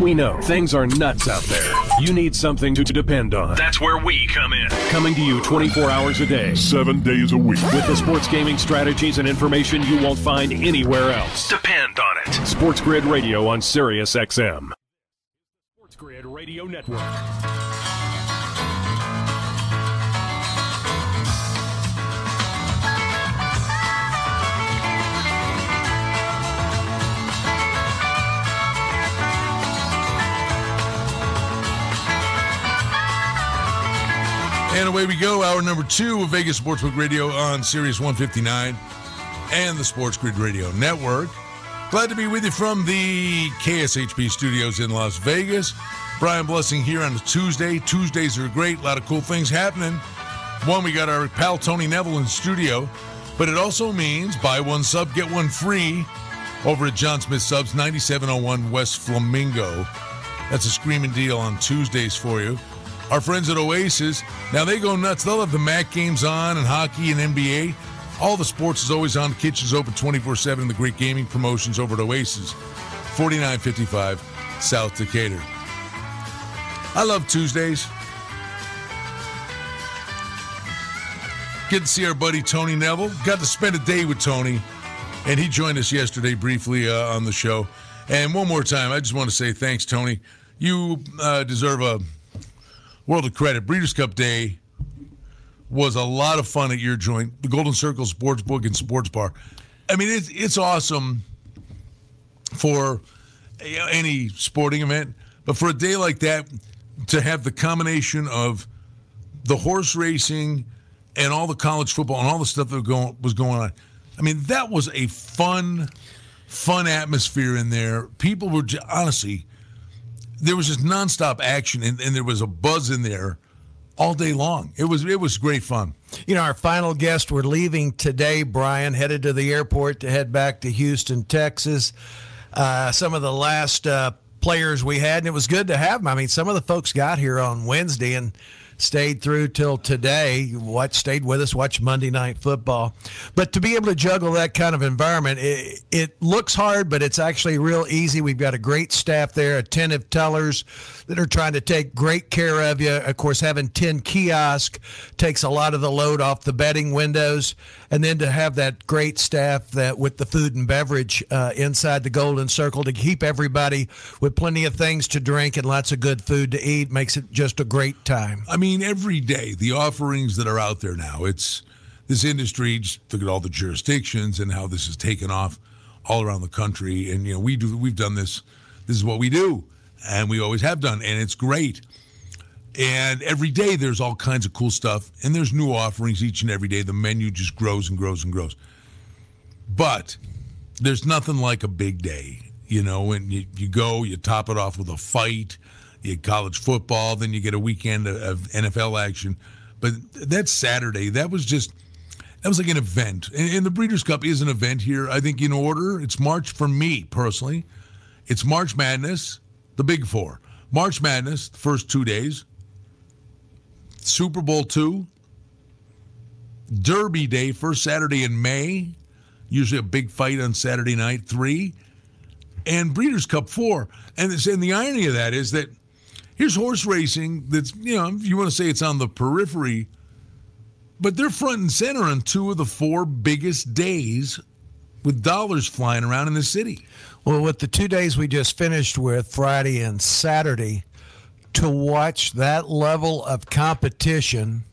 We know things are nuts out there. You need something to, to depend on. That's where we come in. Coming to you 24 hours a day, seven days a week. with the sports gaming strategies and information you won't find anywhere else. Depend on it. Sports Grid Radio on Sirius XM. Sports Grid Radio Network. And away we go. Hour number two of Vegas Sportsbook Radio on Sirius 159 and the Sports Grid Radio Network. Glad to be with you from the KSHP studios in Las Vegas. Brian Blessing here on a Tuesday. Tuesdays are great. A lot of cool things happening. One, we got our pal Tony Neville in studio, but it also means buy one sub, get one free over at Jon Smith Subs, 9701 West Flamingo. That's a screaming deal on Tuesdays for you. Our friends at Oasis, now they go nuts. They'll have the MAC games on and hockey and NBA. All the sports is always on. Kitchen's open 24 7. The great gaming promotions over at Oasis, 4955 South Decatur. I love Tuesdays. Get to see our buddy Tony Neville. Got to spend a day with Tony, and he joined us yesterday briefly uh, on the show. And one more time, I just want to say thanks, Tony. You uh, deserve a world of credit. Breeders' Cup Day was a lot of fun at your joint, the Golden Circle Sports Book and Sports Bar. I mean, it's it's awesome for any sporting event, but for a day like that, to have the combination of the horse racing and all the college football and all the stuff that was going, was going on. I mean, that was a fun, fun atmosphere in there. People were honestly, there was just nonstop action, and, and there was a buzz in there all day long. It was it was great fun. You know, our final guests were leaving today, Brian, headed to the airport to head back to Houston, Texas. Uh, some of the last uh, players we had, and it was good to have them. I mean, some of the folks got here on Wednesday and stayed through till today. What stayed with us, watched Monday Night Football. But to be able to juggle that kind of environment, it, it looks hard, but it's actually real easy. We've got a great staff there, attentive tellers that are trying to take great care of you. Of course, having 10 kiosk takes a lot of the load off the betting windows. And then to have that great staff that with the food and beverage uh, inside the Golden Circle to keep everybody with plenty of things to drink and lots of good food to eat makes it just a great time. I mean, every day the offerings that are out there now. It's this industry. Just look at all the jurisdictions and how this has taken off all around the country. And you know, we do. We've done this. This is what we do, and we always have done, and it's great. And every day there's all kinds of cool stuff, and there's new offerings each and every day. The menu just grows and grows and grows. But there's nothing like a big day, you know, And you, you go, you top it off with a fight, you college football, then you get a weekend of- NFL action. But that Saturday, that was just, that was like an event. And, and the Breeders' Cup is an event here, I think, in order. It's March for me personally. It's March Madness, the big four. March Madness, the first two days. Super Bowl two. Derby Day, first Saturday in May. Usually a big fight on Saturday night, three. And Breeders' Cup four. And, and the irony of that is that here's horse racing that's, you know, if you want to say it's on the periphery, but they're front and center on two of the four biggest days with dollars flying around in the city. Well, with the two days we just finished with, Friday and Saturday, to watch that level of competition,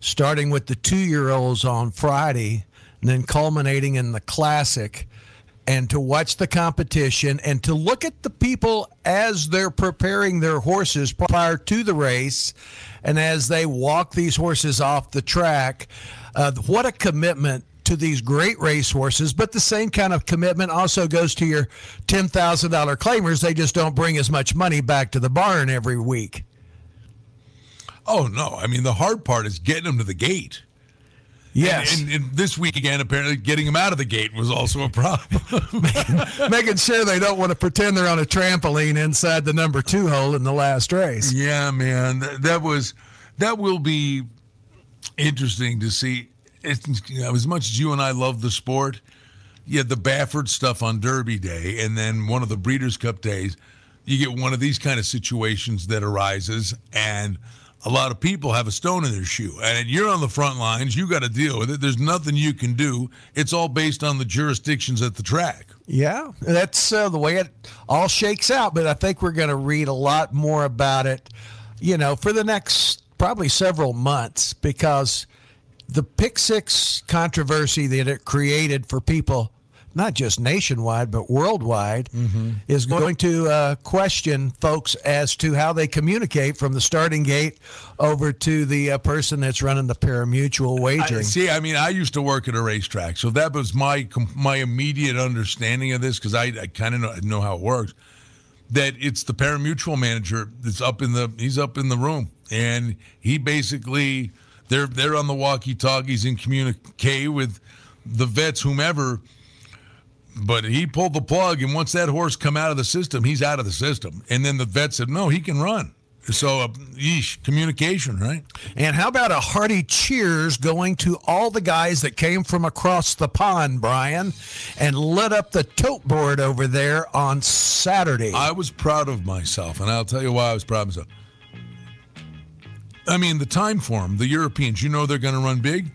starting with the two year olds on Friday, and then culminating in the classic, and to watch the competition and to look at the people as they're preparing their horses prior to the race and as they walk these horses off the track. Uh, what a commitment to these great racehorses, but the same kind of commitment also goes to your $10,000 claimers. They just don't bring as much money back to the barn every week. Oh, no. I mean, the hard part is getting them to the gate. Yes. And, and, and this week again, apparently getting them out of the gate was also a problem. Making sure they don't want to pretend they're on a trampoline inside the number two hole in the last race. yeah, man. That, that was, that will be interesting to see. You know, as much as you and I love the sport, you had the Baffert stuff on Derby Day, and then one of the Breeders' Cup days. you get one of these kind of situations that arises, and a lot of people have a stone in their shoe. And you're on the front lines, you got to deal with it. There's nothing you can do. It's all based on the jurisdictions at the track. Yeah, that's uh, the way it all shakes out. But I think we're going to read a lot more about it, you know, for the next probably several months because the pick six controversy that it created for people not just nationwide but worldwide, mm-hmm. is going to uh, question folks as to how they communicate from the starting gate over to the uh, person that's running the pari-mutuel wagering. I, see, I mean, I used to work at a racetrack, so that was my my immediate understanding of this because I, I kind of know, know how it works. That it's the pari-mutuel manager that's up in the he's up in the room, and he basically they're they're on the walkie talkies and communicate with the vets, whomever but he pulled the plug, and once that horse come out of the system, he's out of the system. And then the vet said, "No, he can run." So, uh, yeesh, communication, right? And how about a hearty cheers going to all the guys that came from across the pond, Brian, and lit up the tote board over there on Saturday? I was proud of myself, and I'll tell you why I was proud of myself. I mean, the Timeform, the Europeans, you know they're going to run big.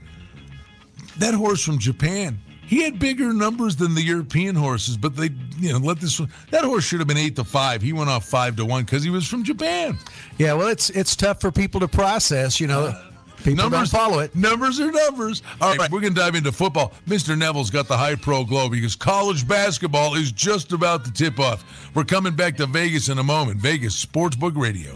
That horse from Japan, he had bigger numbers than the European horses, but they, you know, let this one, that horse should have been eight to five. He went off five to one because he was from Japan. Yeah, well, it's it's tough for people to process, you know. Uh, people numbers, follow it. Numbers are numbers. All right, we're going to dive into football. Mr. Neville's got the high pro glow because college basketball is just about to tip off. We're coming back to Vegas in a moment. Vegas Sportsbook Radio.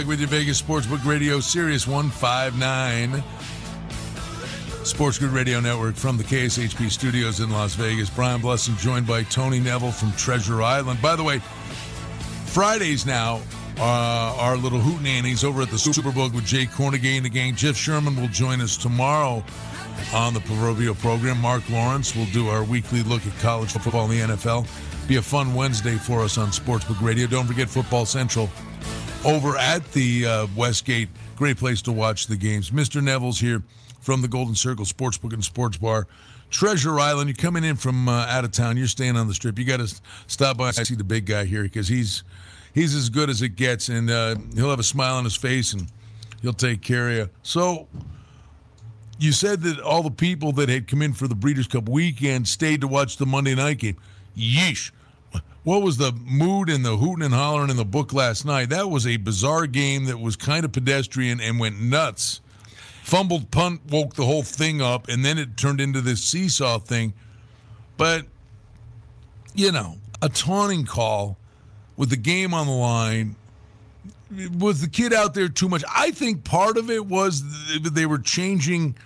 back with your Vegas Sportsbook Radio, Sirius 159. Sports Grid Radio Network from the KSHP studios in Las Vegas. Brian Blessing joined by Tony Neville from Treasure Island. By the way, Fridays now uh, our little hoot nannies over at the Superbook with Jay Kornegay and the gang. Jeff Sherman will join us tomorrow on the proverbial program. Mark Lawrence will do our weekly look at college football in the NFL. Be a fun Wednesday for us on Sportsbook Radio. Don't forget Football Central over at the uh, Westgate. Great place to watch the games. Mr. Neville's here from the Golden Circle Sportsbook and Sports Bar. Treasure Island, you're coming in from uh, out of town. You're staying on the strip. You got to stop by. I see the big guy here because he's he's as good as it gets, and uh, he'll have a smile on his face and he'll take care of you. So, you said that all the people that had come in for the Breeders' Cup weekend stayed to watch the Monday night game. Yeesh what was the mood and the hooting and hollering in the book last night? That was a bizarre game that was kind of pedestrian and went nuts. Fumbled punt woke the whole thing up, and then it turned into this seesaw thing. But, you know, a taunting call with the game on the line. Was the kid out there too much? I think part of it was they were changing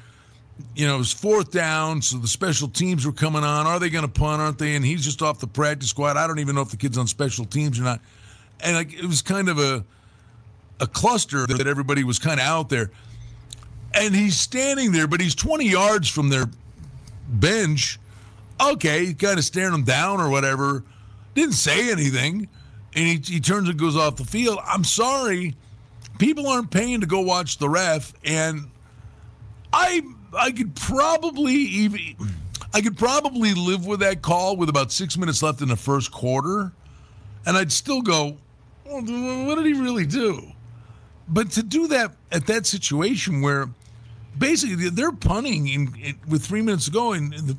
you know, it was fourth down, so the special teams were coming on. Are they going to punt? Aren't they? And he's just off the practice squad. I don't even know if the kid's on special teams or not. And like, it was kind of a a cluster that everybody was kind of out there. And he's standing there, but he's 20 yards from their bench. Okay, kind of staring them down or whatever. Didn't say anything. And he, he turns and goes off the field. I'm sorry. People aren't paying to go watch the ref. And I I could probably even I could probably live with that call with about six minutes left in the first quarter, and I'd still go, well, what did he really do? But to do that at that situation where basically they're punting in, in, with three minutes to go and the,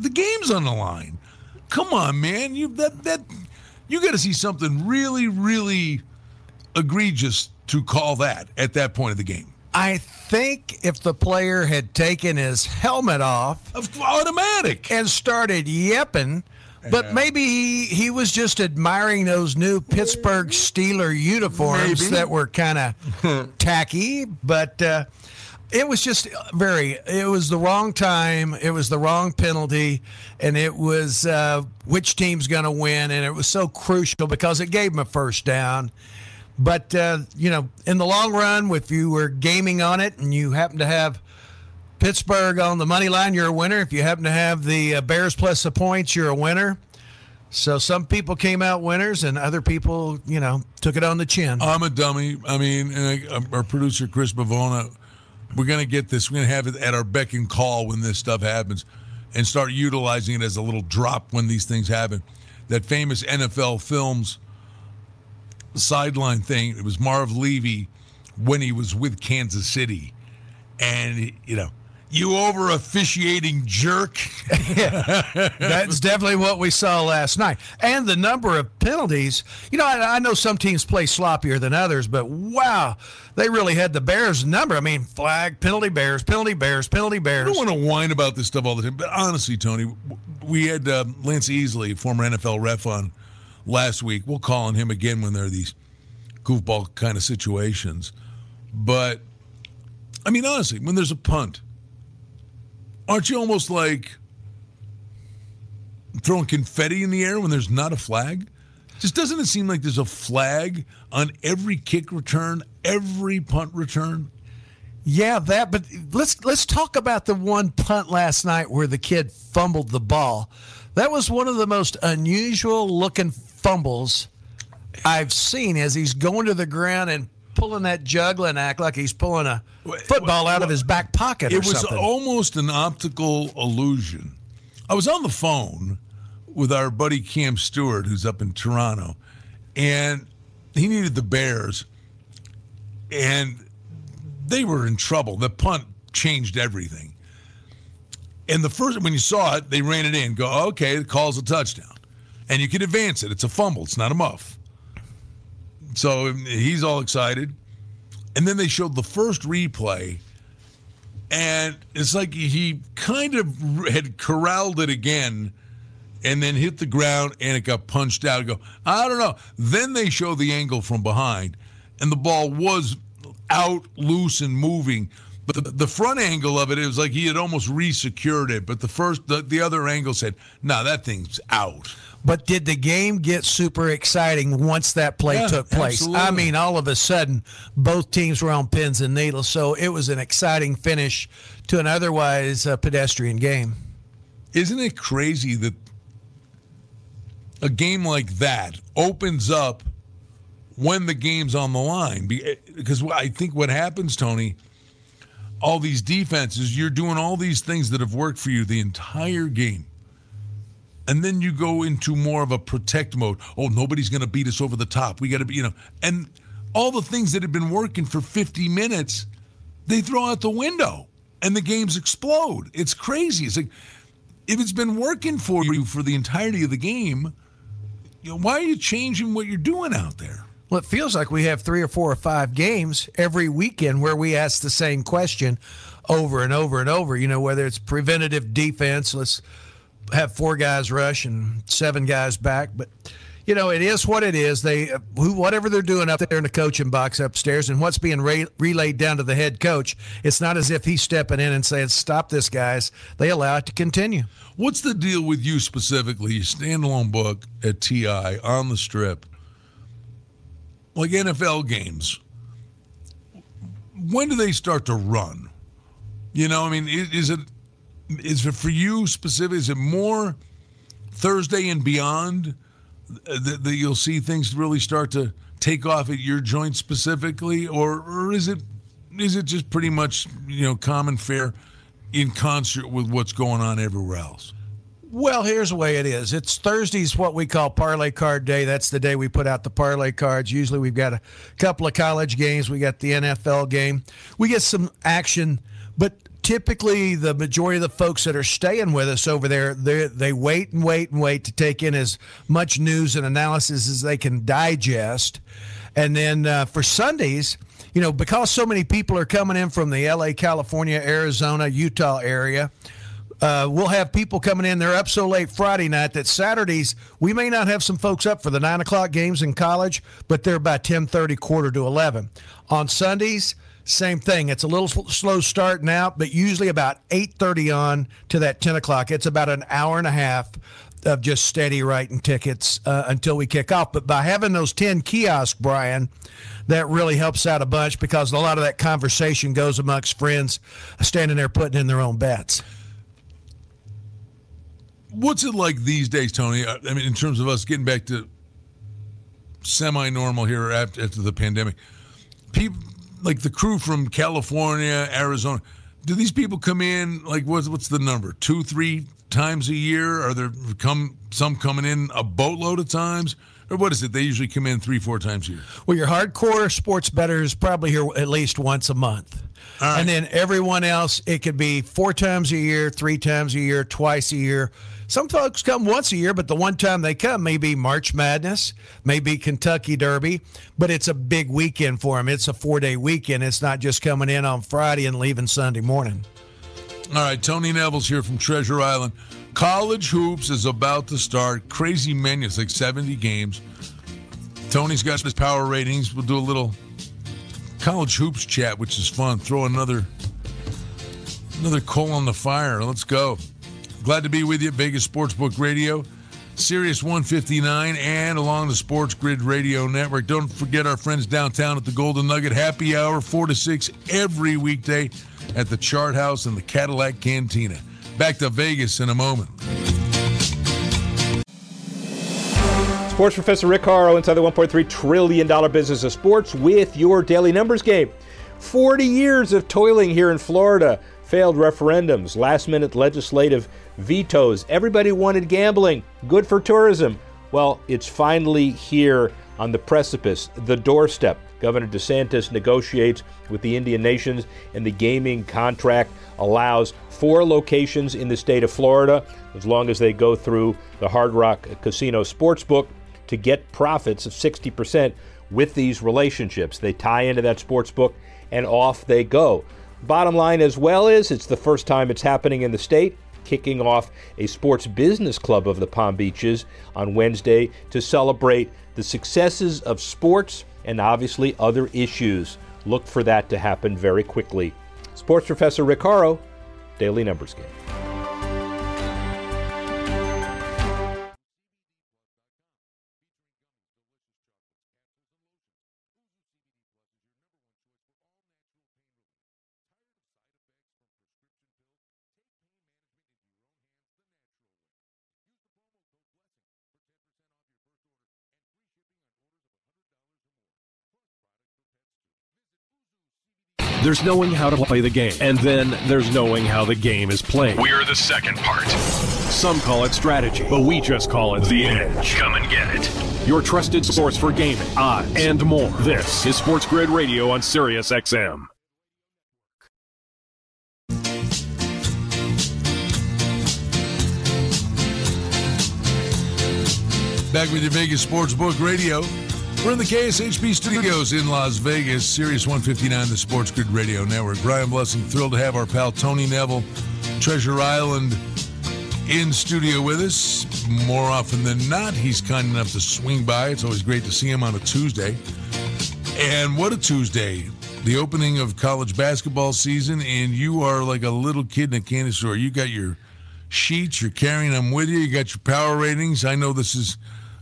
the game's on the line. Come on, man! You that that you got to see something really, really egregious to call that at that point of the game. I think if the player had taken his helmet off, of automatic, and started yipping, but yeah. maybe he, he was just admiring those new Pittsburgh Steeler uniforms maybe. that were kind of tacky, but. Uh, it was just very it was the wrong time it was the wrong penalty and it was uh, which team's going to win and it was so crucial because it gave them a first down but uh, you know in the long run if you were gaming on it and you happen to have pittsburgh on the money line you're a winner if you happen to have the uh, bears plus the points you're a winner so some people came out winners and other people you know took it on the chin i'm a dummy i mean our producer chris bavona we're to get this. We're to have it at our beck and call when this stuff happens and start utilizing it as a little drop when these things happen. That famous NFL Films sideline thing, it was Marv Levy when he was with Kansas City. And, you know, you over officiating jerk. yeah, that's definitely what we saw last night. And the number of penalties. You know, I, I, know some teams play sloppier than others, but wow, they really had the Bears number. I mean, flag, penalty Bears, penalty Bears, penalty Bears. I don't want to whine about this stuff all the time, but honestly, Tony, we had uh, Lance Easley, former NFL ref, on last week. We'll call on him again when there are these goofball kind of situations. But, I mean, honestly, when there's a punt, aren't you almost like throwing confetti in the air when there's not a flag? Just doesn't it seem like there's a flag on every kick return, every punt return? Yeah, that. But let's let's talk about the one punt last night where the kid fumbled the ball. That was one of the most unusual looking fumbles I've seen as he's going to the ground and pulling that juggling act like he's pulling a football out of his back pocket. It was something. almost an optical illusion. I was on the phone with our buddy Cam Stewart, who's up in Toronto, and he needed the Bears, and they were in trouble. The punt changed everything. And the first, when you saw it, they ran it in. Go, okay, it calls a touchdown, and you can advance it. It's a fumble. It's not a muff. So he's all excited. And then they showed the first replay, and it's like he kind of had corralled it again and then hit the ground and it got punched out. Go, I don't know. Then they show the angle from behind, and the ball was out, loose, and moving. But the, the front angle of it, it was like he had almost resecured it. But the first, the, the other angle said, no, nah, that thing's out. But did the game get super exciting once that play yeah, took place? Absolutely. I mean, all of a sudden, both teams were on pins and needles. So it was an exciting finish to an otherwise uh, pedestrian game. Isn't it crazy that a game like that opens up when the game's on the line? Because I think what happens, Tony, all these defenses, you're doing all these things that have worked for you the entire game and then you go into more of a protect mode. Oh, nobody's going to beat us over the top. We got to be, you know, and all the things that have been working for 50 minutes, they throw out the window and the games explode. It's crazy. It's like if it's been working for you for the entirety of the game, you know, why are you changing what you're doing out there? Well, it feels like we have three or four or five games every weekend where we ask the same question over and over and over. You know, whether it's preventative defense, let's have four guys rush and seven guys back, but you know it is what it is. They whatever they're doing up there in the coaching box upstairs, and what's being re- relayed down to the head coach. It's not as if he's stepping in and saying, "Stop this, guys." They allow it to continue. What's the deal with you specifically? Standalone book at TI on the strip, like NFL games. When do they start to run? You know, I mean, is it is it for you specific? Is it more Thursday and beyond that, that you'll see things really start to take off at your joint specifically, or or is it is it just pretty much you know common fare in concert with what's going on everywhere else? Well, here's the way it is. It's Thursday's what we call parlay card day. That's the day we put out the parlay cards. Usually we've got a couple of college games. We got the NFL game. We get some action, but typically the majority of the folks that are staying with us over there they wait and wait and wait to take in as much news and analysis as they can digest and then uh, for sundays you know, because so many people are coming in from the LA, California, Arizona, Utah area, uh, we'll have people coming in. They're up so late Friday night that Saturdays we may not have some folks up for the nine o'clock games in college, but they're by ten thirty, quarter to eleven. On Sundays, same thing. It's a little slow starting out, but usually about eight thirty on to that ten o'clock. It's about an hour and a half of just steady writing tickets uh, until we kick off. But by having those ten kiosks, Brian, that really helps out a bunch because a lot of that conversation goes amongst friends standing there putting in their own bets. What's it like these days, Tony? I mean, in terms of us getting back to semi-normal here after, after the pandemic, people like the crew from California, Arizona. Do these people come in like what's what's the number? Two, three times a year? Are there come some coming in a boatload of times? Or what is it? They usually come in three, four times a year. Well, your hardcore sports bettors probably here at least once a month. Right. And then everyone else, it could be four times a year, three times a year, twice a year. Some folks come once a year, but the one time they come may be March Madness, maybe Kentucky Derby, but it's a big weekend for them. It's a four day weekend. It's not just coming in on Friday and leaving Sunday morning. All right, Tony Neville's here from Treasure Island. College hoops is about to start. Crazy menu, it's like 70 games. Tony's got his power ratings. We'll do a little college hoops chat, which is fun. Throw another another coal on the fire. Let's go. Glad to be with you, Vegas Sportsbook Radio, Sirius 159, and along the Sports Grid Radio Network. Don't forget our friends downtown at the Golden Nugget Happy Hour, 4 to 6 every weekday at the Chart House and the Cadillac Cantina. Back to Vegas in a moment. Sports Professor Rick Horrow inside the $1.3 trillion business of sports with your daily numbers game. 40 years of toiling here in Florida, failed referendums, last minute legislative vetoes. Everybody wanted gambling. Good for tourism. Well, it's finally here on the precipice, the doorstep. Governor DeSantis negotiates with the Indian nations, and the gaming contract allows four locations in the state of Florida, as long as they go through the Hard Rock Casino Sportsbook, to get profits of 60% with these relationships. They tie into that sportsbook, and off they go. Bottom line, as well, is it's the first time it's happening in the state kicking off a sports business club of the Palm Beaches on Wednesday to celebrate the successes of sports and obviously other issues. Look for that to happen very quickly. Sports Professor Rick Daily Numbers Game. There's knowing how to play the game, and then there's knowing how the game is played. We're the second part. Some call it strategy, but we just call it the edge. Come and get it. Your trusted source for gaming, odds, and more. This is Sports Grid Radio on Sirius XM. Back with your Vegas Sportsbook Radio. We're in the KSHP studios in Las Vegas, Sirius 159, the Sports Grid Radio Network. Brian Blessing, thrilled to have our pal Tony Neville, Treasure Island, in studio with us. More often than not, he's kind enough to swing by. It's always great to see him on a Tuesday. And what a Tuesday! The opening of college basketball season, and you are like a little kid in a candy store. You got your sheets, you're carrying them with you, you got your power ratings. I know this is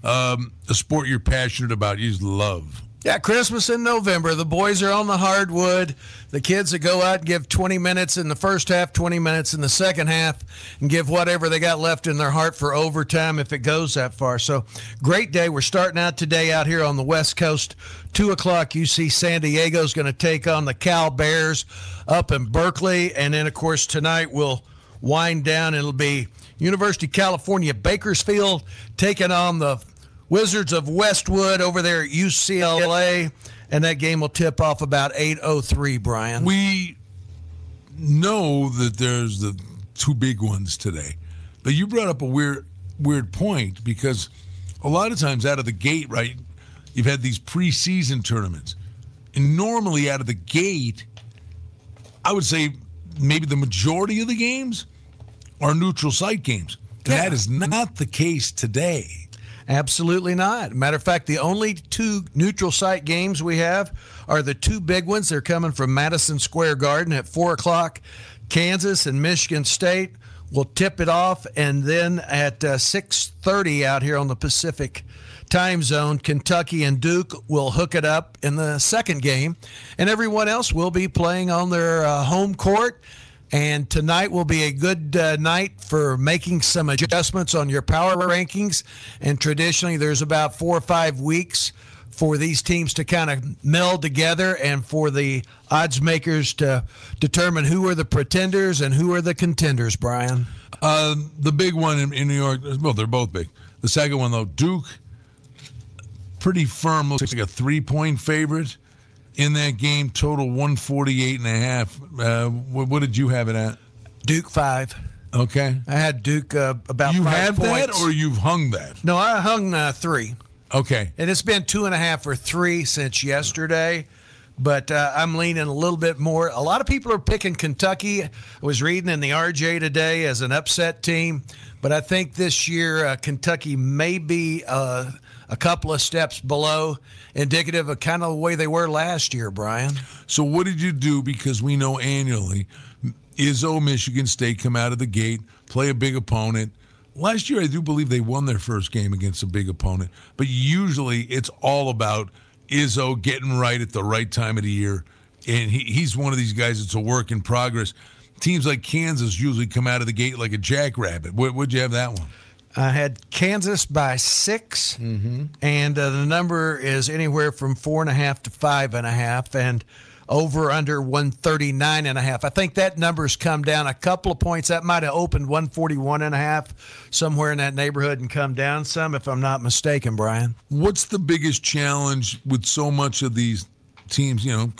um, a sport you're passionate about, you love. Yeah, Christmas in November. The boys are on the hardwood. The kids that go out and give 20 minutes in the first half, 20 minutes in the second half, and give whatever they got left in their heart for overtime if it goes that far. So, great day. We're starting out today out here on the West Coast. 2 o'clock, UC San Diego is going to take on the Cal Bears up in Berkeley. And then, of course, tonight we'll wind down. It'll be University of California, Bakersfield taking on the Wizards of Westwood over there at UCLA, and that game will tip off about 8:03. Brian, we know that there's the two big ones today, but you brought up a weird weird point because a lot of times out of the gate, right, you've had these preseason tournaments, And normally out of the gate, I would say maybe the majority of the games are neutral site games. Yeah. That is not the case today. Absolutely not. Matter of fact, the only two neutral site games we have are the two big ones. They're coming from Madison Square Garden at four o'clock. Kansas and Michigan State will tip it off, and then at uh, six thirty out here on the Pacific time zone, Kentucky and Duke will hook it up in the second game, and everyone else will be playing on their uh, home court and tonight will be a good uh, night for making some adjustments on your power rankings. And traditionally, there's about four or five weeks for these teams to kind of meld together and for the odds makers to determine who are the pretenders and who are the contenders, Brian. Uh, the big one in, in New York, well, they're both big. The second one, though, Duke, pretty firm, looks like a three point favorite in that game, total 148 and a half. Uh, what, what, did you have it at? Duke five. Okay. I had Duke uh, about you have points. that or you've hung that? No, I hung uh, three. Okay. And it's been two and a half or three since yesterday. But uh, I'm leaning a little bit more. A lot of people are picking Kentucky. I was reading in the RJ today as an upset team. But I think this year uh, Kentucky may be uh, a couple of steps below, indicative of kind of the way they were last year, Brian. So, what did you do? Because we know annually, Izzo, Michigan State come out of the gate, play a big opponent. Last year, I do believe they won their first game against a big opponent, but usually it's all about Izzo getting right at the right time of the year. And he, he's one of these guys that's a work in progress. Teams like Kansas usually come out of the gate like a jackrabbit. What, would you have that one? I had Kansas by 6 mm-hmm. and uh, the number is anywhere from four and a half to five and a half, and over under 139 and a half. I think that number's come down a couple of points. That might have opened 141 and a half somewhere in that neighborhood and come down some, if I'm not mistaken, Brian. What's the biggest challenge with so much of these teams? You know,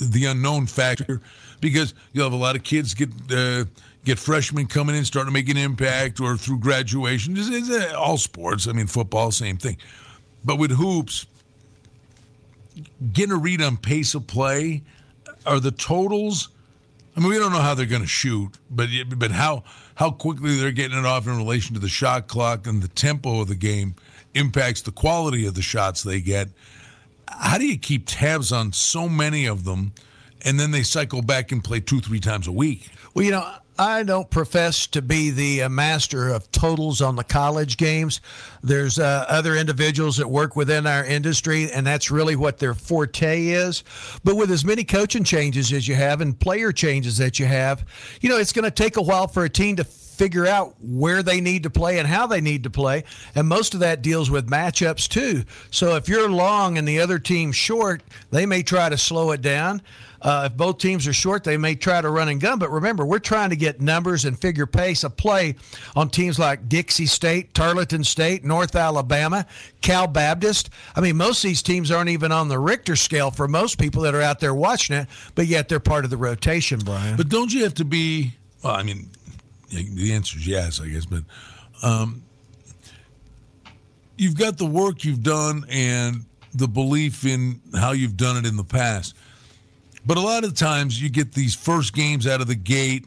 the unknown factor, because you'll have a lot of kids get. Uh, get freshmen coming in, starting to make an impact, or through graduation. It's, it's, all sports. I mean, football, same thing. But with hoops, getting a read on pace of play, are the totals. I mean, we don't know how they're going to shoot, but but how how quickly they're getting it off in relation to the shot clock and the tempo of the game impacts the quality of the shots they get. How do you keep tabs on so many of them, and then they cycle back and play two, three times a week? Well, you know, I don't profess to be the uh, master of totals on the college games. There's uh, other individuals that work within our industry, and that's really what their forte is. But with as many coaching changes as you have and player changes that you have, you know, it's going to take a while for a team to figure out where they need to play and how they need to play. And most of that deals with matchups too. So if you're long and the other team's short, they may try to slow it down. Uh, if both teams are short, they may try to run and gun. But remember, we're trying to get numbers and figure pace of play on teams like Dixie State, Tarleton State, North Alabama, Cal Baptist. I mean, most of these teams aren't even on the Richter scale for most people that are out there watching it, but yet they're part of the rotation, Brian. But don't you have to be? Well, I mean, the answer is yes, I guess. But um, you've got the work you've done and the belief in how you've done it in the past. But a lot of times you get these first games out of the gate,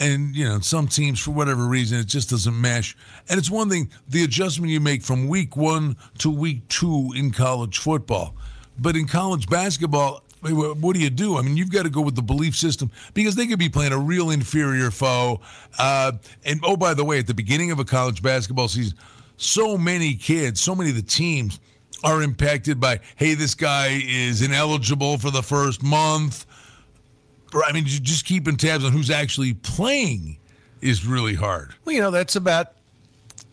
and you know some teams for whatever reason it just doesn't mesh. And it's one thing the adjustment you make from week one to week two in college football, but in college basketball. What do you do? I mean, you've got to go with the belief system because they could be playing a real inferior foe. Uh, and oh, by the way, at the beginning of a college basketball season, so many kids, so many of the teams are impacted by, hey, this guy is ineligible for the first month. I mean, just keeping tabs on who's actually playing is really hard. Well, you know, that's about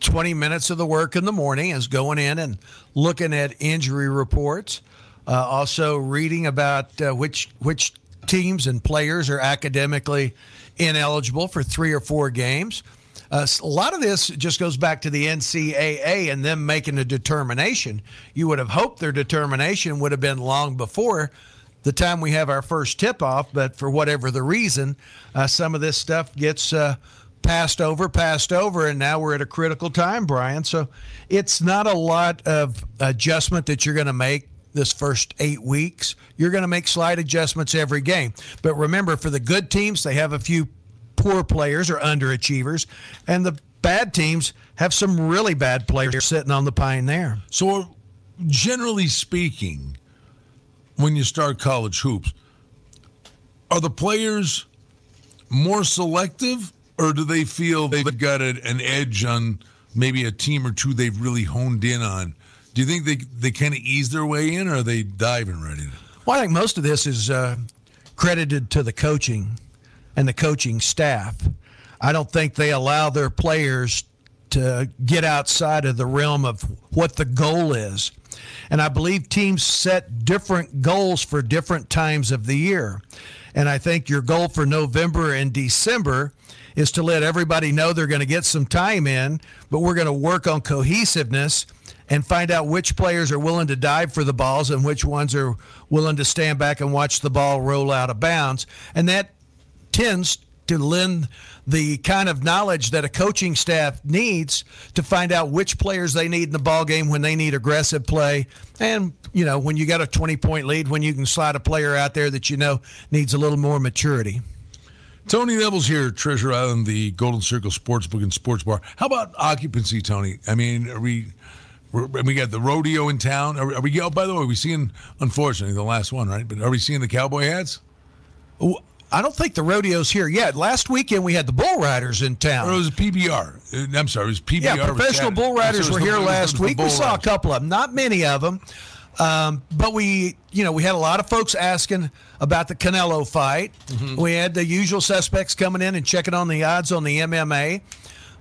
20 minutes of the work in the morning is going in and looking at injury reports. Uh, also reading about uh, which which teams and players are academically ineligible for three or four games. Uh, a lot of this just goes back to the NCAA and them making a determination. You would have hoped their determination would have been long before the time we have our first tip off, but for whatever the reason, uh, some of this stuff gets uh, passed over, passed over, and now we're at a critical time, Brian. So it's not a lot of adjustment that you're going to make this first eight weeks. You're going to make slight adjustments every game. But remember, for the good teams, they have a few poor players or underachievers, and the bad teams have some really bad players sitting on the pine there. So, generally speaking, when you start college hoops, are the players more selective, or do they feel they've got an edge on maybe a team or two they've really honed in on? Do you think they they kind of ease their way in, or are they diving right in? Well, I think most of this is uh, credited to the coaching and the coaching staff. I don't think they allow their players to get outside of the realm of what the goal is. And I believe teams set different goals for different times of the year. And I think your goal for November and December is to let everybody know they're going to get some time in, but we're going to work on cohesiveness and find out which players are willing to dive for the balls and which ones are willing to stand back and watch the ball roll out of bounds. And that tends to lend the kind of knowledge that a coaching staff needs to find out which players they need in the ball game when they need aggressive play and you know when you got a 20 point lead when you can slide a player out there that you know needs a little more maturity Tony Neville's here, Treasure Island, the Golden Circle Sportsbook and Sports Bar. How about occupancy, Tony? I mean, are we we got the rodeo in town. Are, are we? Oh, by the way, are we seeing? Unfortunately, the last one, right? But are we seeing the cowboy hats? I don't think the rodeo's here yet. Last weekend we had the bull riders in town. Or it was PBR. I'm sorry, it was PBR. Yeah, professional bull riders were here last week. We saw a couple of them, not many of them. Um, but we, you know, we had a lot of folks asking about the Canelo fight. Mm-hmm. We had the usual suspects coming in and checking on the odds on the MMA.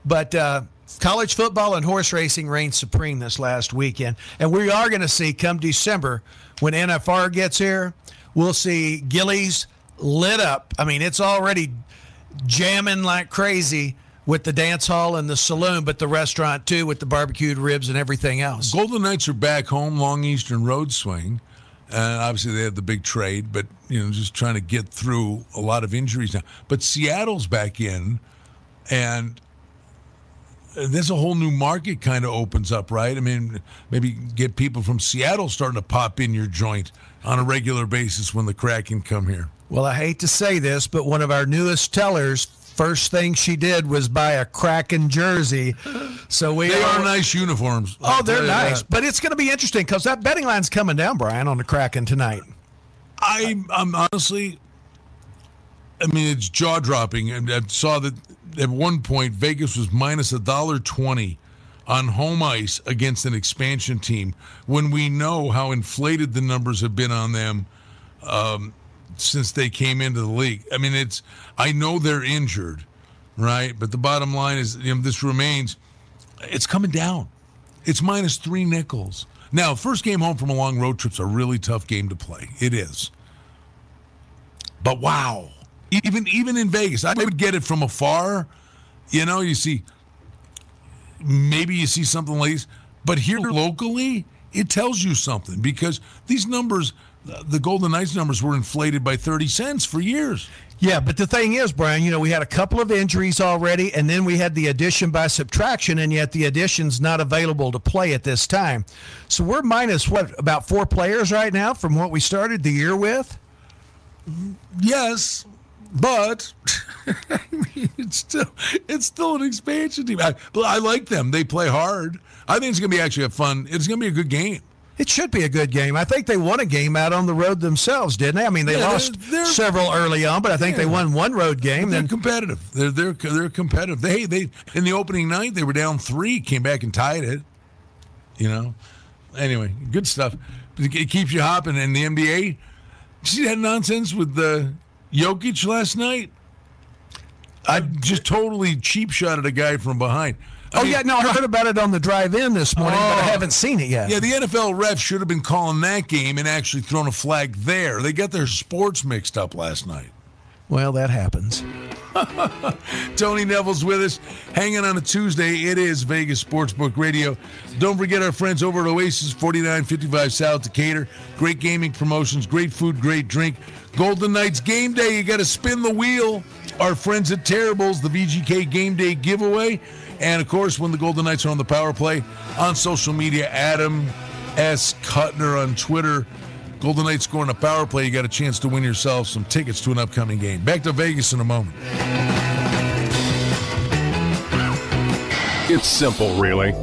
But uh, college football and horse racing reigned supreme this last weekend. And we are going to see come December when NFR gets here, we'll see Gilley's lit up. I mean, it's already jamming like crazy with the dance hall and the saloon, but the restaurant too with the barbecued ribs and everything else. Golden Knights are back home, Long Eastern Road swing. Uh, obviously, they had the big trade, but you know, just trying to get through a lot of injuries now. But Seattle's back in, and there's a whole new market kind of opens up, right? I mean, maybe get people from Seattle starting to pop in your joint on a regular basis when the Kraken come here. Well, I hate to say this, but one of our newest tellers, first thing she did was buy a Kraken jersey. So we they are, are nice uniforms. Oh, they're nice, that. but it's going to be interesting because that betting line's coming down, Brian, on the Kraken tonight. I, I'm honestly, I mean, it's jaw dropping. And I saw that at one point Vegas was minus a dollar twenty on home ice against an expansion team when we know how inflated the numbers have been on them. Um, since they came into the league. I mean, it's I know they're injured, right? But the bottom line is, you know, this remains. It's coming down. It's minus three nickels. Now, first game home from a long road trip's a really tough game to play. It is. But wow, even even in Vegas, I would get it from afar. You know, you see, maybe you see something like this, but here locally, it tells you something because these numbers the Golden Knights numbers were inflated by 30 cents for years. Yeah, but the thing is, Brian, you know, we had a couple of injuries already, and then we had the addition by subtraction, and yet the addition's not available to play at this time. So we're minus, what, about four players right now from what we started the year with? Yes, but I mean, it's still it's still an expansion team. I, I like them. They play hard. I think it's going to be actually a fun. It's going to be a good game. It should be a good game. I think they won a game out on the road themselves, didn't they? I mean, they yeah, lost they're, they're, several early on, but I think yeah. they won one road game. They're then competitive. They're they're they're competitive. They they in the opening night they were down three, came back and tied it. You know. Anyway, good stuff. It keeps you hopping. in the NBA, see that nonsense with the Jokic last night? I just totally cheap shot at a guy from behind. I oh mean, yeah, no, I heard about it on the drive-in this morning, oh, but I oh. haven't seen it yet. Yeah, the NFL refs should have been calling that game and actually thrown a flag there. They got their sports mixed up last night. Well, that happens. Tony Neville's with us, hanging on a Tuesday. It is Vegas Sportsbook Radio. Don't forget our friends over at Oasis 4955 South Decatur. Great gaming promotions, great food, great drink. Golden Knights game day. You got to spin the wheel. Our friends at Terribles, the VGK game day giveaway. And of course, when the Golden Knights are on the power play on social media, Adam S. Cutner on Twitter. Golden Knights scoring a power play. You got a chance to win yourself some tickets to an upcoming game. Back to Vegas in a moment. It's simple, really.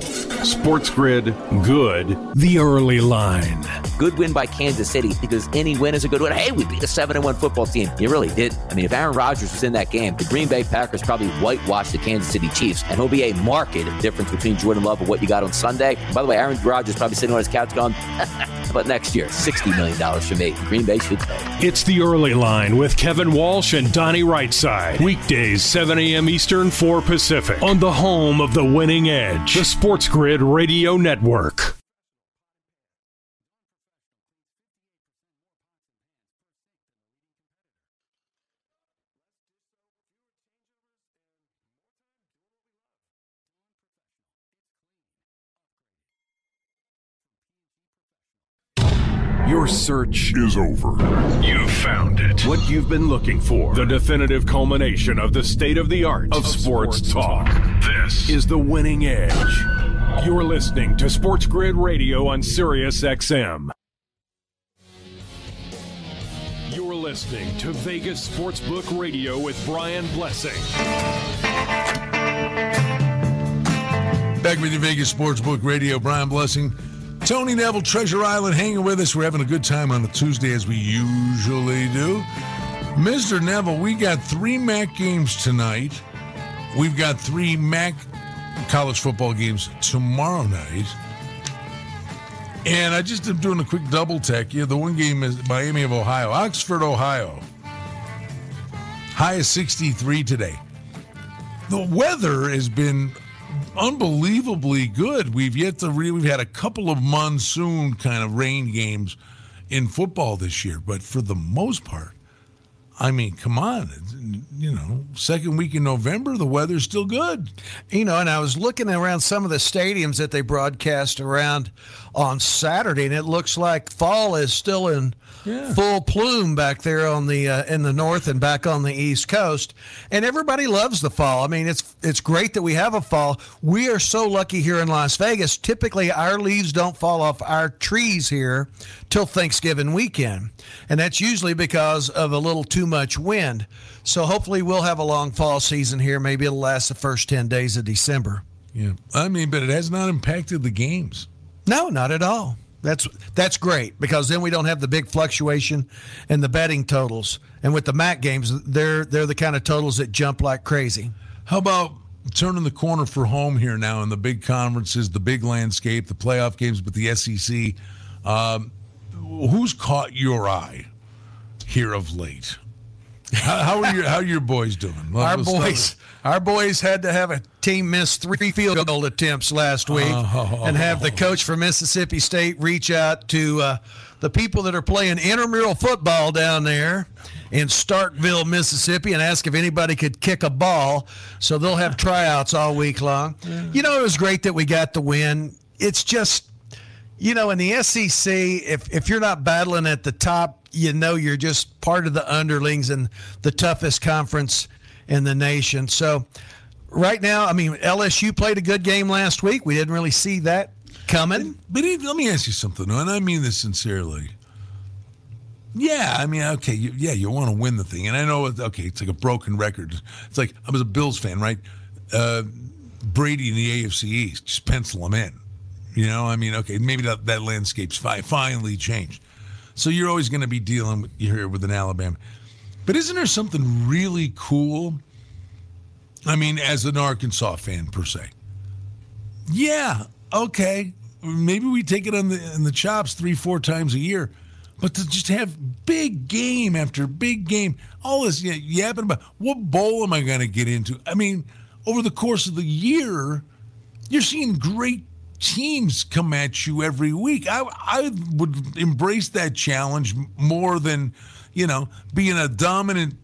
Sports Grid, good. The early line. Good win by Kansas City because any win is a good win. Hey, we beat a 7 1 football team. You really did. I mean, if Aaron Rodgers was in that game, the Green Bay Packers probably whitewashed the Kansas City Chiefs, and he'll be a marked difference between Jordan Love and what you got on Sunday. By the way, Aaron Rodgers probably sitting on his couch going, but next year, $60 million for me. Green Bay should pay. It's the early line with Kevin Walsh and Donnie Rightside. Weekdays, 7 a.m. Eastern, 4 Pacific, on the home of the winning edge, the Sports Grid Radio Network. Your search is over. You've found it. What you've been looking for. The definitive culmination of the state of the art of, of sports, sports talk. talk. This is the winning edge. You're listening to Sports Grid Radio on Sirius XM. You're listening to Vegas Sportsbook Radio with Brian Blessing. Back with you, Vegas Sportsbook Radio. Brian Blessing. Tony Neville, Treasure Island, hanging with us. We're having a good time on a Tuesday as we usually do. Mr. Neville, we got three MAC games tonight. We've got three MAC college football games tomorrow night. And I just am doing a quick double tech. Yeah, the one game is Miami of Ohio, Oxford, Ohio. High is 63 today. The weather has been unbelievably good. We've yet to really, we've had a couple of monsoon kind of rain games in football this year, but for the most part, I mean, come on, you know, second week in November, the weather's still good. You know, and I was looking around some of the stadiums that they broadcast around on Saturday, and it looks like fall is still in yeah. full plume back there on the uh, in the north and back on the east coast. And everybody loves the fall. I mean, it's it's great that we have a fall. We are so lucky here in Las Vegas. Typically, our leaves don't fall off our trees here till Thanksgiving weekend, and that's usually because of a little too much wind. So hopefully, we'll have a long fall season here. Maybe it'll last the first ten days of December. Yeah, I mean, but it has not impacted the games. No, not at all. That's that's great because then we don't have the big fluctuation in the betting totals. And with the MAC games, they're they're the kind of totals that jump like crazy. How about turning the corner for home here now in the big conferences, the big landscape, the playoff games with the SEC? Um, who's caught your eye here of late? How, how, are your how are your boys doing? our boys, our boys had to have a team miss three field goal attempts last week, oh. and have the coach from Mississippi State reach out to uh, the people that are playing intramural football down there in Starkville, Mississippi, and ask if anybody could kick a ball. So they'll have tryouts all week long. Yeah. You know, it was great that we got the win. It's just, you know, in the SEC, if if you're not battling at the top you know you're just part of the underlings and the toughest conference in the nation. So right now, I mean, LSU played a good game last week. We didn't really see that coming. But, but let me ask you something, and I mean this sincerely. Yeah, I mean, okay, you, yeah, you want to win the thing, and I know, okay, it's like a broken record. It's like I was a Bills fan, right? Uh, Brady in the AFC East, just pencil him in. You know, I mean, okay, maybe that, that landscape's fi- finally changed. So you're always going to be dealing with, here with an Alabama. But isn't there something really cool? I mean, as an Arkansas fan per se. Yeah, okay. Maybe we take it on the in the chops three, four times a year. But to just have big game after big game, all this yapping about what bowl am I going to get into? I mean, over the course of the year, you're seeing great teams come at you every week. I I would embrace that challenge more than, you know, being a dominant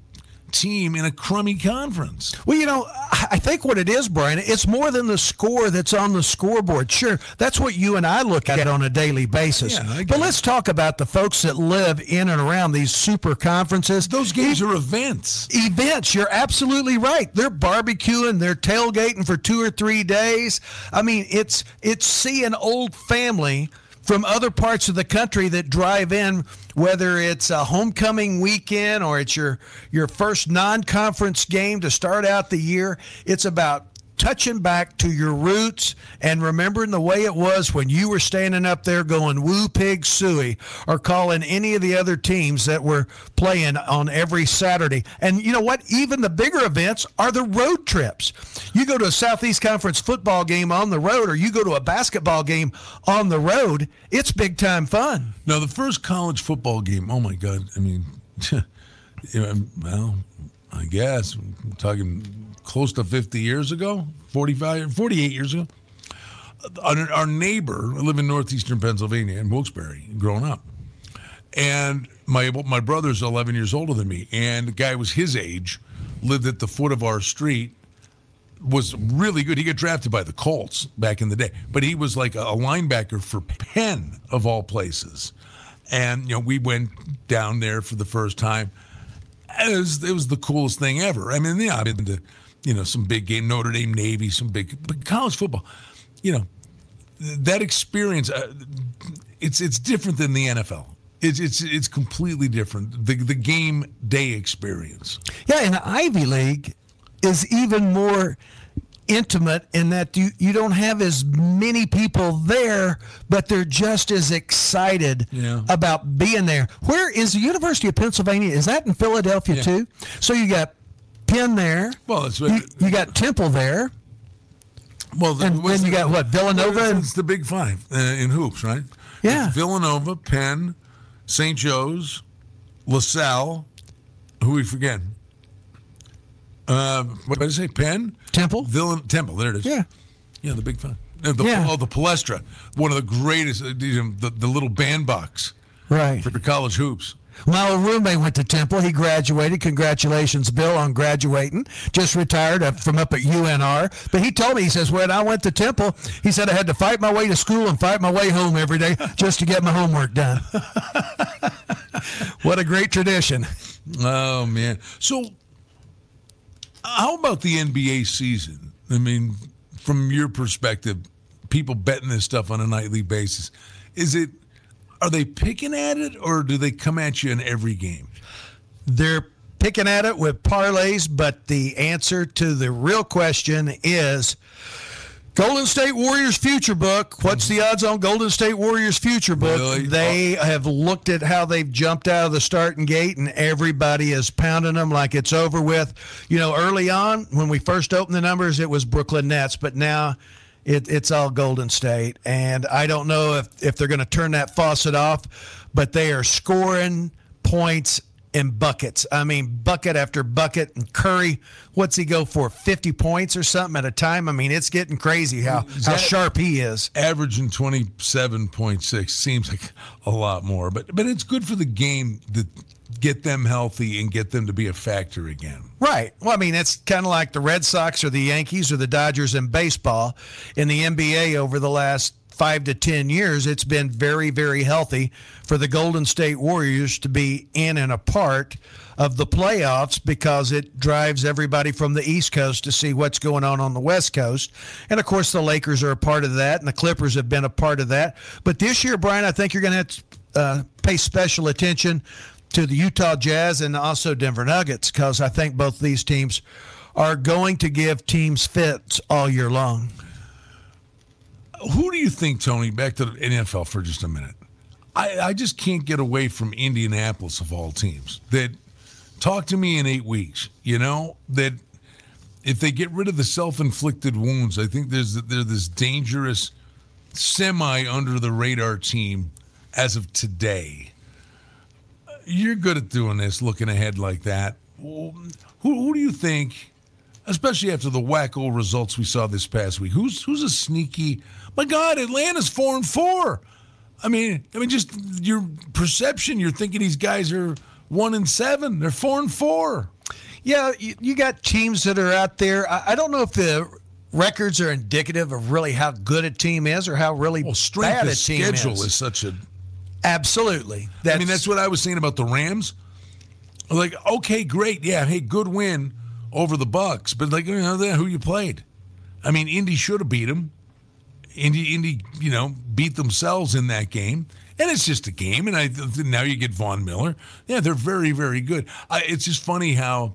team in a crummy conference. Well, you know, I think what it is, Brian, it's more than the score that's on the scoreboard. Sure, that's what you and I look at on a daily basis. Yeah, but let's talk about the folks that live in and around these super conferences. Those games are events. Events. You're absolutely right. They're barbecuing, they're tailgating for two or three days. I mean, it's it's seeing old family from other parts of the country that drive in, whether it's a homecoming weekend or it's your your first non-conference game to start out the year. It's about touching back to your roots and remembering the way it was when you were standing up there going woo pig sooie or calling any of the other teams that were playing on every Saturday. And you know what? Even the bigger events are the road trips. You go to a Southeast Conference football game on the road or you go to a basketball game on the road, it's big time fun. Now, the first college football game, oh my God. I mean, well, I guess I'm talking close to 50 years ago, 45, 48 years ago. Our, neighbor, I live in northeastern Pennsylvania in Wilkes-Barre, growing up. And my my brother's 11 years older than me, and the guy was his age, lived at the foot of our street, was really good. He got drafted by the Colts back in the day, but he was like a linebacker for Penn of all places. And you know, we went down there for the first time. It was, it was the coolest thing ever. I mean, yeah, I've been to you know, some big game, Notre Dame, Navy, some big, but college football, you know, that experience, uh, it's it's different than the NFL. It's it's it's completely different. The the game day experience. Yeah, and the Ivy League is even more intimate in that you, you don't have as many people there, but they're just as excited yeah. about being there. Where is the University of Pennsylvania? Is that in Philadelphia yeah. too? So you got Penn there. Well, it's, you, you got Temple there. Well, the, and then you got what Villanova. It's the Big Five uh, in hoops, right? Yeah, it's Villanova, Penn, St. Joe's, LaSalle. Who we forget? Uh, what did I say? Penn, Temple, Villan- Temple. There it is. Yeah, yeah, the Big Five. Uh, the, yeah. Oh, the Palestra, one of the greatest. Uh, the, the little bandbox, right, for the college hoops. Well, a roommate went to Temple. He graduated. Congratulations, Bill, on graduating. Just retired from up at UNR. But he told me, he says, when I went to Temple, he said I had to fight my way to school and fight my way home every day just to get my homework done. what a great tradition. Oh, man. So, how about the NBA season? I mean, from your perspective, people betting this stuff on a nightly basis. Is it are they picking at it or do they come at you in every game? They're picking at it with parlays, but the answer to the real question is Golden State Warriors future book. What's the odds on Golden State Warriors future book? Really? They have looked at how they've jumped out of the starting gate, and everybody is pounding them like it's over with. You know, early on when we first opened the numbers, it was Brooklyn Nets, but now it, it's all Golden State, and I don't know if, if they're going to turn that faucet off, but they are scoring points in buckets. I mean, bucket after bucket. And Curry, what's he go for? 50 points or something at a time? I mean, it's getting crazy how, how sharp he is. Averaging 27.6 seems like a lot more, but but it's good for the game to get them healthy and get them to be a factor again. Right. Well, I mean, it's kind of like the Red Sox or the Yankees or the Dodgers in baseball. In the NBA over the last five to 10 years, it's been very, very healthy for the Golden State Warriors to be in and a part of the playoffs because it drives everybody from the East Coast to see what's going on on the West Coast. And of course, the Lakers are a part of that, and the Clippers have been a part of that. But this year, Brian, I think you're going to have to uh, pay special attention to the Utah Jazz and also Denver Nuggets because I think both these teams are going to give teams fits all year long. Who do you think, Tony, back to the NFL for just a minute? I, I just can't get away from Indianapolis of all teams. That talk to me in eight weeks, you know, that if they get rid of the self inflicted wounds, I think there's there's this dangerous semi under the radar team as of today you're good at doing this, looking ahead like that. Who, who do you think, especially after the wacko results we saw this past week? Who's who's a sneaky? My God, Atlanta's four and four. I mean, I mean, just your perception. You're thinking these guys are one and seven. They're four and four. Yeah, you, you got teams that are out there. I, I, don't know if the records are indicative of really how good a team is or how really well, bad a team schedule is. is such a Absolutely. That's, I mean, that's what I was saying about the Rams. Like, okay, great, yeah, hey, good win over the Bucks, but like, you know, who you played? I mean, Indy should have beat them, Indy, Indy, you know, beat themselves in that game. And it's just a game. And I now you get Von Miller. Yeah, they're very, very good. I, it's just funny how,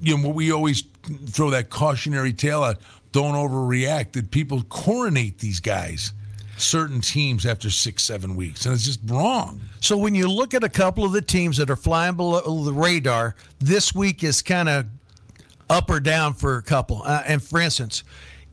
you know, we always throw that cautionary tale out don't overreact, that people coronate these guys certain teams after six, seven weeks, and it's just wrong. So when you look at a couple of the teams that are flying below the radar, this week is kind of up or down for a couple. Uh, and for instance,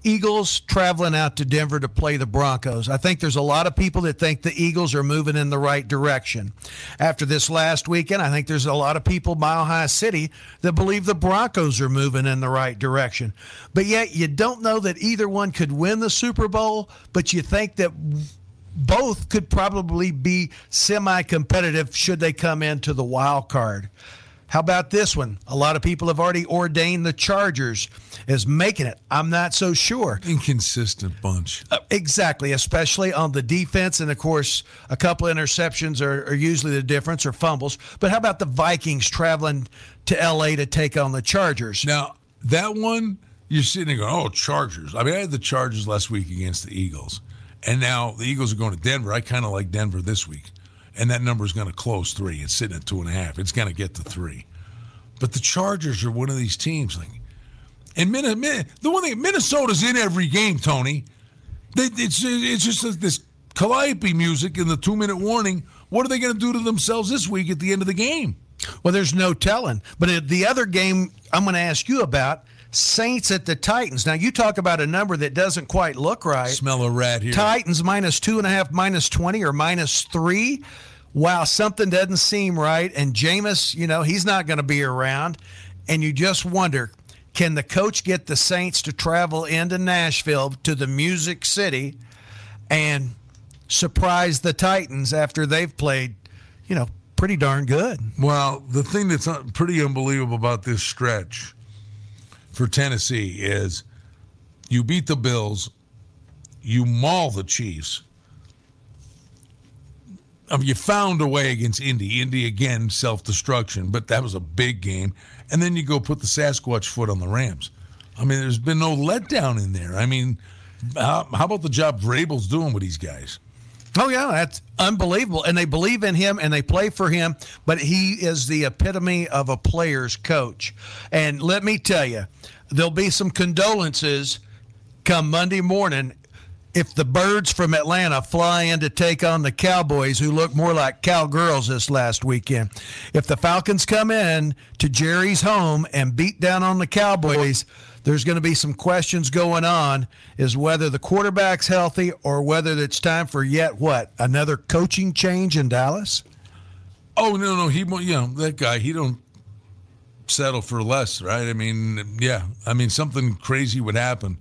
Eagles traveling out to Denver to play the Broncos. I think there's a lot of people that think the Eagles are moving in the right direction. After this last weekend, I think there's a lot of people Mile High City that believe the Broncos are moving in the right direction. But yet you don't know that either one could win the Super Bowl, but you think that both could probably be semi competitive should they come into the wild card. How about this one? A lot of people have already ordained the Chargers as making it. I'm not so sure. Inconsistent bunch. Uh, exactly, especially on the defense. And of course, a couple of interceptions are, are, usually the difference or fumbles. But how about the Vikings traveling to LA to take on the Chargers? Now, that one, you're sitting there going, oh, Chargers. I mean, I had the Chargers last week against the Eagles. And now the Eagles are going to Denver. I kind of like Denver this week and that number is going to close three. It's sitting at two and a half. It's going to get to three. But the Chargers are one of these teams. Like, and Minnesota, the one thing Minnesota's in every game, Tony. They, it's it's just this calliope music and the two minute warning. What are they going to do to themselves this week at the end of the game? Well, there's no telling. But the other game I'm going to ask you about Saints at the Titans. Now you talk about a number that doesn't quite look right. Smell a rat here. Titans minus two and a half, minus twenty, or minus three wow, something doesn't seem right. And Jameis, you know, he's not going to be around. And you just wonder can the coach get the Saints to travel into Nashville to the Music City and surprise the Titans after they've played, you know, pretty darn good? Well, the thing that's pretty unbelievable about this stretch for Tennessee is you beat the Bills, you maul the Chiefs, I mean, you found a way against Indy. Indy again, self destruction, but that was a big game. And then you go put the Sasquatch foot on the Rams. I mean, there's been no letdown in there. I mean, how, how about the job Vrabel's doing with these guys? Oh yeah, that's unbelievable. And they believe in him and they play for him, but he is the epitome of a player's coach. And let me tell you, there'll be some condolences come Monday morning if the birds from Atlanta fly in to take on the Cowboys, who look more like cowgirls this last weekend, if the Falcons come in to Jerry's home and beat down on the Cowboys, there's going to be some questions going on is whether the quarterback's healthy or whether it's time for yet what another coaching change in Dallas. Oh no, no, he won't. you know that guy he don't settle for less, right? I mean, yeah, I mean something crazy would happen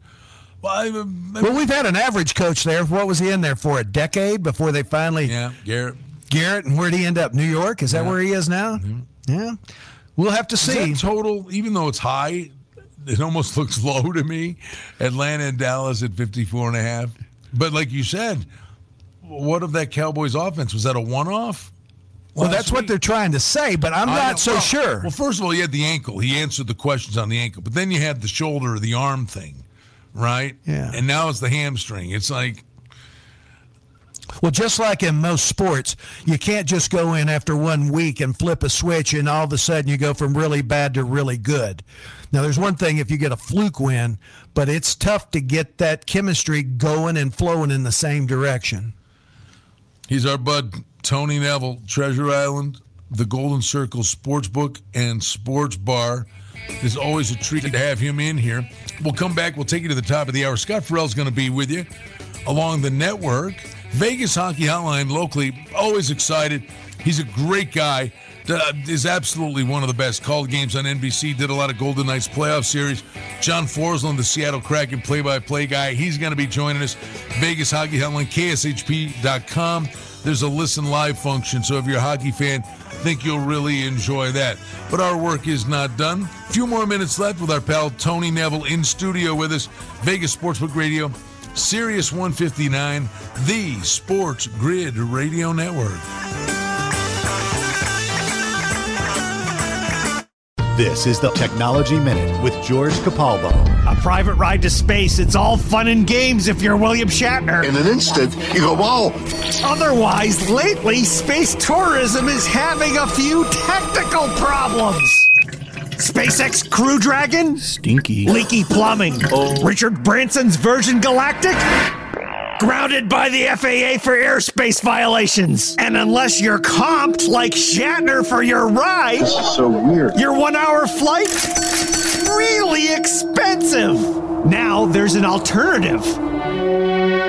well, I, I, well, we've had an average coach there. What was he in there for? A decade before they finally. Yeah, Garrett. Garrett, and where'd he end up? New York? Is that yeah. where he is now? Mm-hmm. Yeah. We'll have to see. total, even though it's high, it almost looks low to me. Atlanta and Dallas at 54 and a half. But like you said, what of that Cowboys offense? Was that a one off? Well, that's week? what they're trying to say, but I'm not so well, sure. Well, first of all, you had the ankle. He answered the questions on the ankle, but then you had the shoulder or the arm thing right? Yeah. And now it's the hamstring. It's like well, just like in most sports, you can't just go in after one week and flip a switch and all of a sudden you go from really bad to really good. Now, there's one thing if you get a fluke win, but it's tough to get that chemistry going and flowing in the same direction. He's our bud, Tony Neville, Treasure Island, the Golden Circle Sportsbook and Sports Bar. It's always a treat to have him in here. We'll come back. We'll take you to the top of the hour. Scott Farrell's going to be with you along the network. Vegas Hockey Hotline locally, always excited. He's a great guy. Uh, is absolutely one of the best. Called games on NBC, did a lot of Golden Knights playoff series. John Forslund, the Seattle Kraken play by play guy, he's going to be joining us. Vegas Hockey Hotline, KSHP.com. There's a listen live function, so if you're a hockey fan, think you'll really enjoy that. But our work is not done. A few more minutes left with our pal Tony Neville in studio with us. Vegas Sportsbook Radio, Sirius 159, the Sports Grid Radio Network. This is the Technology Minute with George Capalbo. A private ride to space. It's all fun and games if you're William Shatner. In an instant, you go, whoa. Otherwise, lately, space tourism is having a few technical problems. SpaceX Crew Dragon? Stinky. Leaky plumbing. Oh. Richard Branson's Virgin Galactic? Grounded by the FAA for airspace violations. And unless you're comped like Shatner for your ride, this is so weird. Your one hour flight? Really expensive. Now there's an alternative.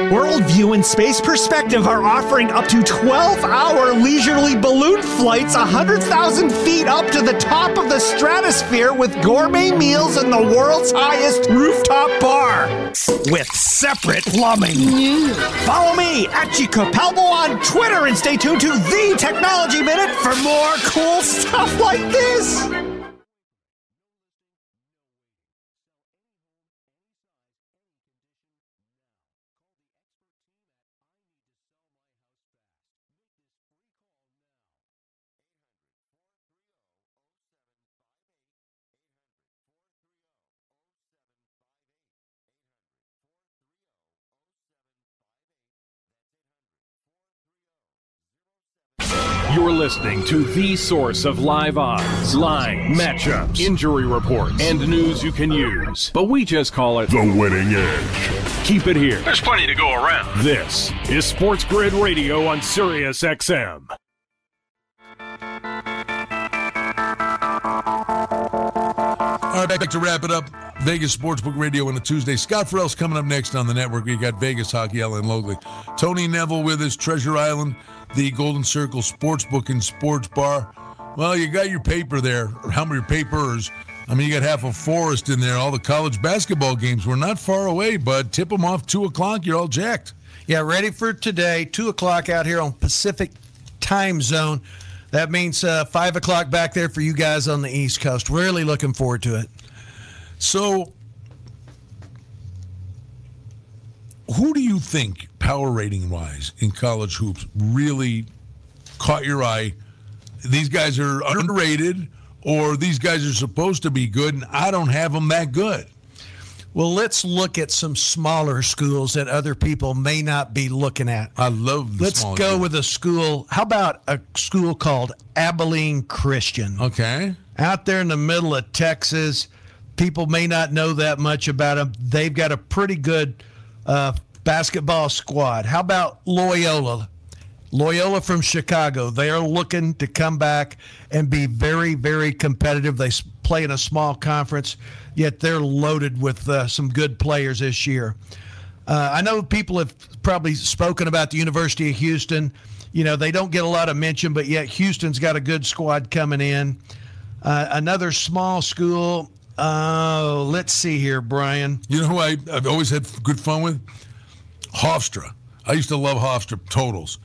Worldview and Space Perspective are offering up to 12 hour leisurely balloon flights 100,000 feet up to the top of the stratosphere with gourmet meals in the world's highest rooftop bar with separate plumbing. Follow me at Chico on Twitter and stay tuned to The Technology Minute for more cool stuff like this. You're listening to the source of live odds, lines, matchups, injury reports, and news you can use. But we just call it the winning edge. Keep it here. There's plenty to go around. This is Sports Grid Radio on Sirius XM. All right, back to wrap it up. Vegas Sportsbook Radio on a Tuesday. Scott Farrell's coming up next on the network. We got Vegas Hockey, Hotline locally. Tony Neville with us, Treasure Island, the Golden Circle Sportsbook and Sports Bar. Well, you got your paper there, how many papers? I mean, you got half a forest in there. All the college basketball games were not far away, but tip them off 2 o'clock. You're all jacked. Yeah, ready for today, 2 o'clock out here on Pacific time zone. That means uh, 5 o'clock back there for you guys on the East Coast. Really looking forward to it. So, who do you think, power rating wise, in college hoops, really caught your eye? These guys are underrated, or these guys are supposed to be good, and I don't have them that good. Well, let's look at some smaller schools that other people may not be looking at. I love. The let's go schools. with a school. How about a school called Abilene Christian? Okay. Out there in the middle of Texas, people may not know that much about them. They've got a pretty good uh, basketball squad. How about Loyola? Loyola from Chicago. They are looking to come back and be very, very competitive. They play in a small conference, yet they're loaded with uh, some good players this year. Uh, I know people have probably spoken about the University of Houston. You know, they don't get a lot of mention, but yet Houston's got a good squad coming in. Uh, another small school. Uh, let's see here, Brian. You know who I, I've always had good fun with? Hofstra. I used to love Hofstra totals.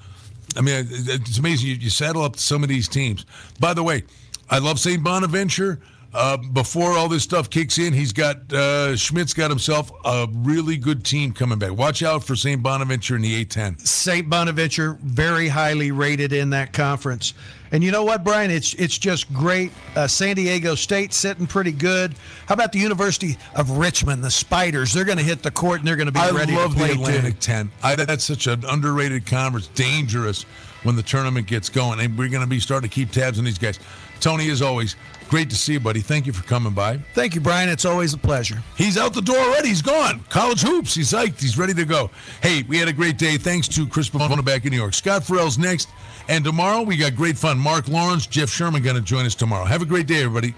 I mean, it's amazing. You, you saddle up some of these teams. By the way, I love St. Bonaventure. Uh, before all this stuff kicks in, he's got uh, Schmidt's got himself a really good team coming back. Watch out for St. Bonaventure in the A10. St. Bonaventure, very highly rated in that conference. And you know what, Brian? It's it's just great. Uh, San Diego State sitting pretty good. How about the University of Richmond, the Spiders? They're going to hit the court and they're going to be I ready love to play the Atlantic Atlantic. 10. I, that's such an underrated conference, dangerous when the tournament gets going. And we're going to be starting to keep tabs on these guys. Tony, as always, great to see you, buddy. Thank you for coming by. Thank you, Brian. It's always a pleasure. He's out the door already. He's gone. College hoops. He's psyched. He's ready to go. Hey, we had a great day. Thanks to Chris Pavona back in New York. Scott Farrell's next. And tomorrow we got great fun. Mark Lawrence, Jeff Sherman going to join us tomorrow. Have a great day, everybody.